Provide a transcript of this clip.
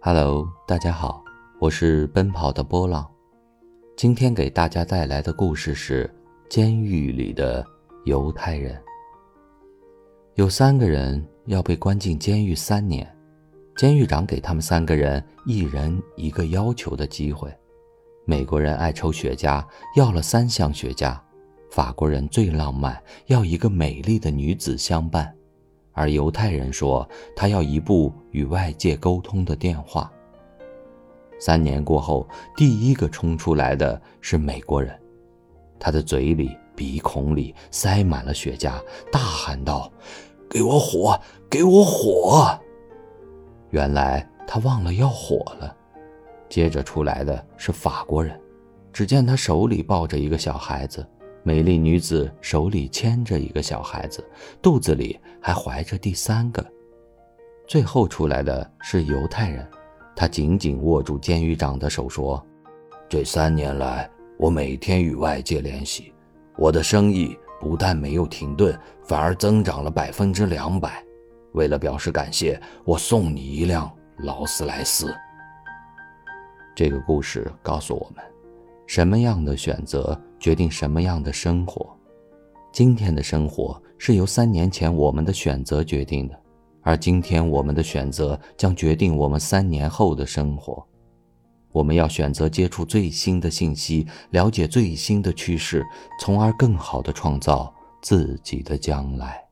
Hello，大家好，我是奔跑的波浪。今天给大家带来的故事是《监狱里的犹太人》。有三个人要被关进监狱三年，监狱长给他们三个人一人一个要求的机会。美国人爱抽雪茄，要了三箱雪茄；法国人最浪漫，要一个美丽的女子相伴。而犹太人说，他要一部与外界沟通的电话。三年过后，第一个冲出来的是美国人，他的嘴里、鼻孔里塞满了雪茄，大喊道：“给我火，给我火！”原来他忘了要火了。接着出来的是法国人，只见他手里抱着一个小孩子。美丽女子手里牵着一个小孩子，肚子里还怀着第三个。最后出来的是犹太人，他紧紧握住监狱长的手说：“这三年来，我每天与外界联系，我的生意不但没有停顿，反而增长了百分之两百。为了表示感谢，我送你一辆劳斯莱斯。”这个故事告诉我们。什么样的选择决定什么样的生活？今天的生活是由三年前我们的选择决定的，而今天我们的选择将决定我们三年后的生活。我们要选择接触最新的信息，了解最新的趋势，从而更好的创造自己的将来。